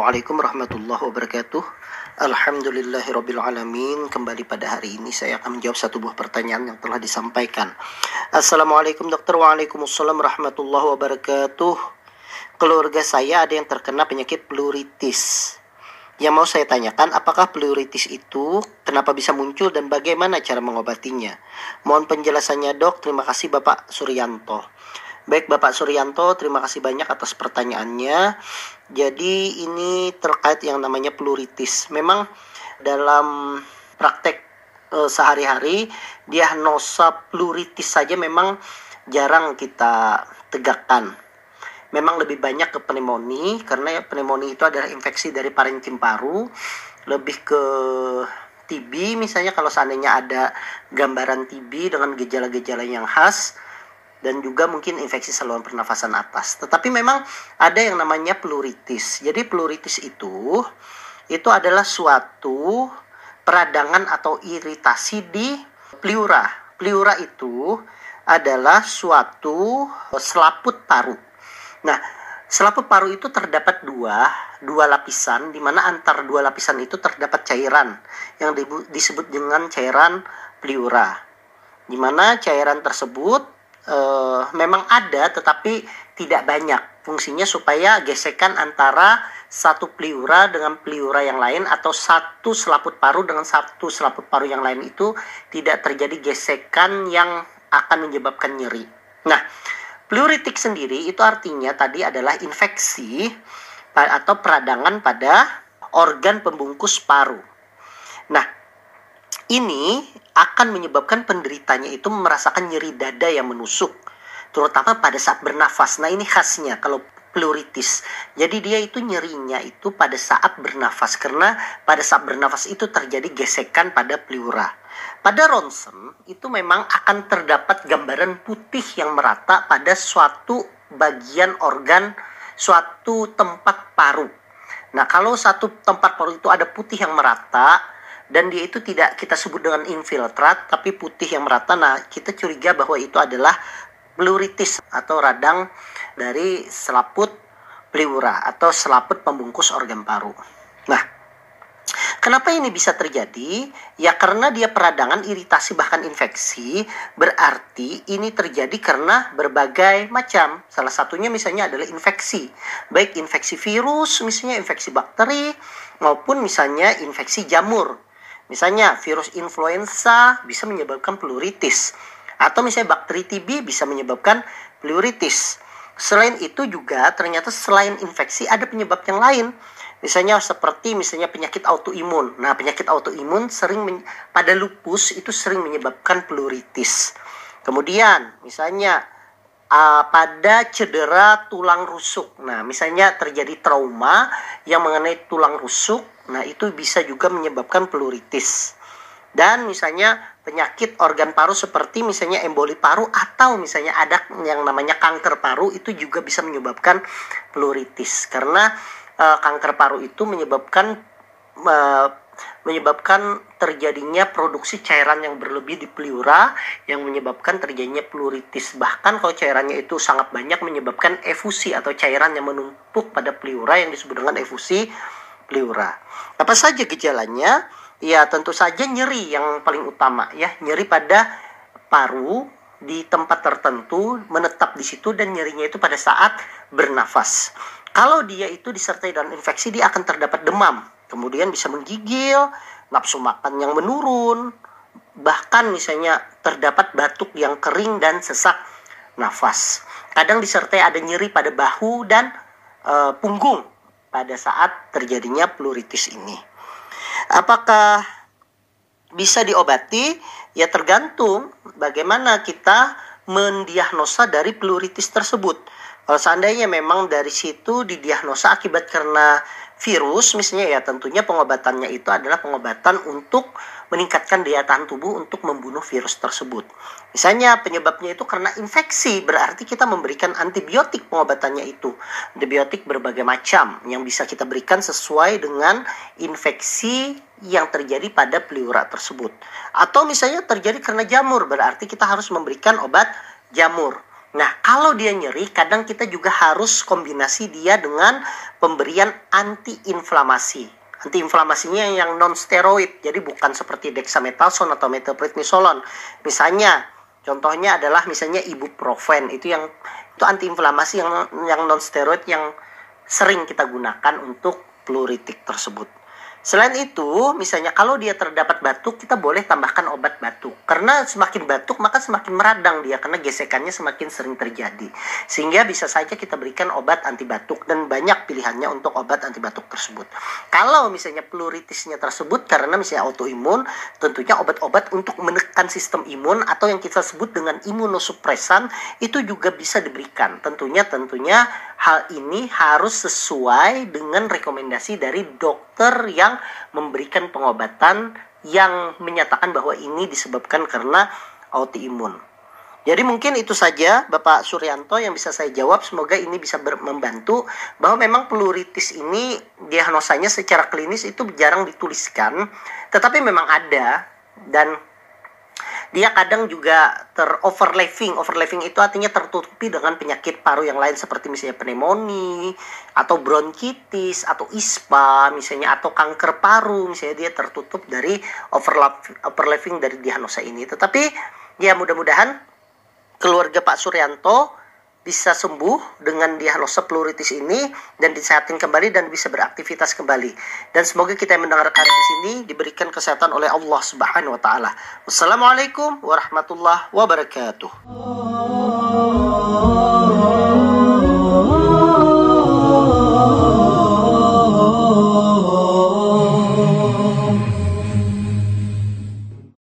Assalamualaikum warahmatullahi wabarakatuh. Alhamdulillahirrabbilalamin Kembali pada hari ini saya akan menjawab satu buah pertanyaan yang telah disampaikan. Assalamualaikum dokter. Waalaikumsalam warahmatullahi wabarakatuh. Keluarga saya ada yang terkena penyakit pleuritis yang mau saya tanyakan, apakah pleuritis itu kenapa bisa muncul dan bagaimana cara mengobatinya? Mohon penjelasannya dok, terima kasih Bapak Suryanto. Baik Bapak Suryanto, terima kasih banyak atas pertanyaannya. Jadi ini terkait yang namanya pleuritis. Memang dalam praktek e, sehari-hari diagnosa pleuritis saja memang jarang kita tegakkan memang lebih banyak ke pneumonia karena pneumonia itu adalah infeksi dari parenkim paru lebih ke TB misalnya kalau seandainya ada gambaran TB dengan gejala-gejala yang khas dan juga mungkin infeksi saluran pernafasan atas. Tetapi memang ada yang namanya pleuritis. Jadi pleuritis itu itu adalah suatu peradangan atau iritasi di pleura. Pleura itu adalah suatu selaput paru Nah, selaput paru itu terdapat dua, dua lapisan, di mana antar dua lapisan itu terdapat cairan yang disebut dengan cairan pleura. Di mana cairan tersebut e, memang ada, tetapi tidak banyak. Fungsinya supaya gesekan antara satu pleura dengan pleura yang lain atau satu selaput paru dengan satu selaput paru yang lain itu tidak terjadi gesekan yang akan menyebabkan nyeri. Nah, Pleuritik sendiri itu artinya tadi adalah infeksi atau peradangan pada organ pembungkus paru. Nah, ini akan menyebabkan penderitanya itu merasakan nyeri dada yang menusuk, terutama pada saat bernafas. Nah, ini khasnya kalau pleuritis. Jadi dia itu nyerinya itu pada saat bernafas karena pada saat bernafas itu terjadi gesekan pada pleura. Pada ronsen itu memang akan terdapat gambaran putih yang merata pada suatu bagian organ suatu tempat paru. Nah, kalau satu tempat paru itu ada putih yang merata dan dia itu tidak kita sebut dengan infiltrat tapi putih yang merata, nah kita curiga bahwa itu adalah pleuritis atau radang dari selaput pleura atau selaput pembungkus organ paru. Nah, Kenapa ini bisa terjadi? Ya karena dia peradangan, iritasi bahkan infeksi, berarti ini terjadi karena berbagai macam. Salah satunya misalnya adalah infeksi. Baik infeksi virus, misalnya infeksi bakteri, maupun misalnya infeksi jamur. Misalnya virus influenza bisa menyebabkan pleuritis. Atau misalnya bakteri TB bisa menyebabkan pleuritis. Selain itu juga ternyata selain infeksi ada penyebab yang lain. Misalnya seperti misalnya penyakit autoimun. Nah, penyakit autoimun sering pada lupus itu sering menyebabkan pleuritis. Kemudian misalnya uh, pada cedera tulang rusuk. Nah, misalnya terjadi trauma yang mengenai tulang rusuk, nah itu bisa juga menyebabkan pleuritis. Dan misalnya penyakit organ paru seperti misalnya emboli paru atau misalnya ada yang namanya kanker paru itu juga bisa menyebabkan pleuritis karena uh, kanker paru itu menyebabkan uh, menyebabkan terjadinya produksi cairan yang berlebih di pleura yang menyebabkan terjadinya pleuritis. Bahkan kalau cairannya itu sangat banyak menyebabkan efusi atau cairan yang menumpuk pada pleura yang disebut dengan efusi pleura. Apa saja gejalanya? Ya tentu saja nyeri yang paling utama ya, nyeri pada paru di tempat tertentu menetap di situ dan nyerinya itu pada saat bernafas. Kalau dia itu disertai dengan infeksi, dia akan terdapat demam. Kemudian bisa menggigil, nafsu makan yang menurun, bahkan misalnya terdapat batuk yang kering dan sesak nafas. Kadang disertai ada nyeri pada bahu dan e, punggung pada saat terjadinya pleuritis ini. Apakah bisa diobati? Ya tergantung bagaimana kita mendiagnosa dari pleuritis tersebut. Kalau seandainya memang dari situ didiagnosa akibat karena virus, misalnya ya tentunya pengobatannya itu adalah pengobatan untuk meningkatkan daya tahan tubuh untuk membunuh virus tersebut. Misalnya penyebabnya itu karena infeksi, berarti kita memberikan antibiotik pengobatannya itu. Antibiotik berbagai macam yang bisa kita berikan sesuai dengan infeksi yang terjadi pada pleura tersebut. Atau misalnya terjadi karena jamur, berarti kita harus memberikan obat jamur. Nah, kalau dia nyeri, kadang kita juga harus kombinasi dia dengan pemberian antiinflamasi. Antiinflamasinya yang non steroid, jadi bukan seperti dexamethasone atau metoprolol. Misalnya, contohnya adalah misalnya ibuprofen itu yang itu antiinflamasi yang yang non steroid yang sering kita gunakan untuk pluritik tersebut. Selain itu, misalnya kalau dia terdapat batuk, kita boleh tambahkan obat batuk. Karena semakin batuk, maka semakin meradang dia, karena gesekannya semakin sering terjadi. Sehingga bisa saja kita berikan obat anti batuk, dan banyak pilihannya untuk obat anti batuk tersebut. Kalau misalnya pluritisnya tersebut, karena misalnya autoimun, tentunya obat-obat untuk menekan sistem imun, atau yang kita sebut dengan imunosupresan, itu juga bisa diberikan. Tentunya, tentunya hal ini harus sesuai dengan rekomendasi dari dokter yang yang memberikan pengobatan yang menyatakan bahwa ini disebabkan karena autoimun. Jadi mungkin itu saja Bapak Suryanto yang bisa saya jawab. Semoga ini bisa membantu bahwa memang pleuritis ini diagnosanya secara klinis itu jarang dituliskan, tetapi memang ada dan dia kadang juga teroverlapping. Overlapping itu artinya tertutupi dengan penyakit paru yang lain seperti misalnya pneumonia atau bronkitis atau ispa misalnya atau kanker paru misalnya dia tertutup dari overlap overlapping dari diagnosa ini. Tetapi ya mudah-mudahan keluarga Pak Suryanto bisa sembuh dengan diagnosa pleuritis ini dan disehatin kembali dan bisa beraktivitas kembali. Dan semoga kita yang mendengarkan di sini diberikan kesehatan oleh Allah Subhanahu wa taala. Wassalamualaikum warahmatullahi wabarakatuh.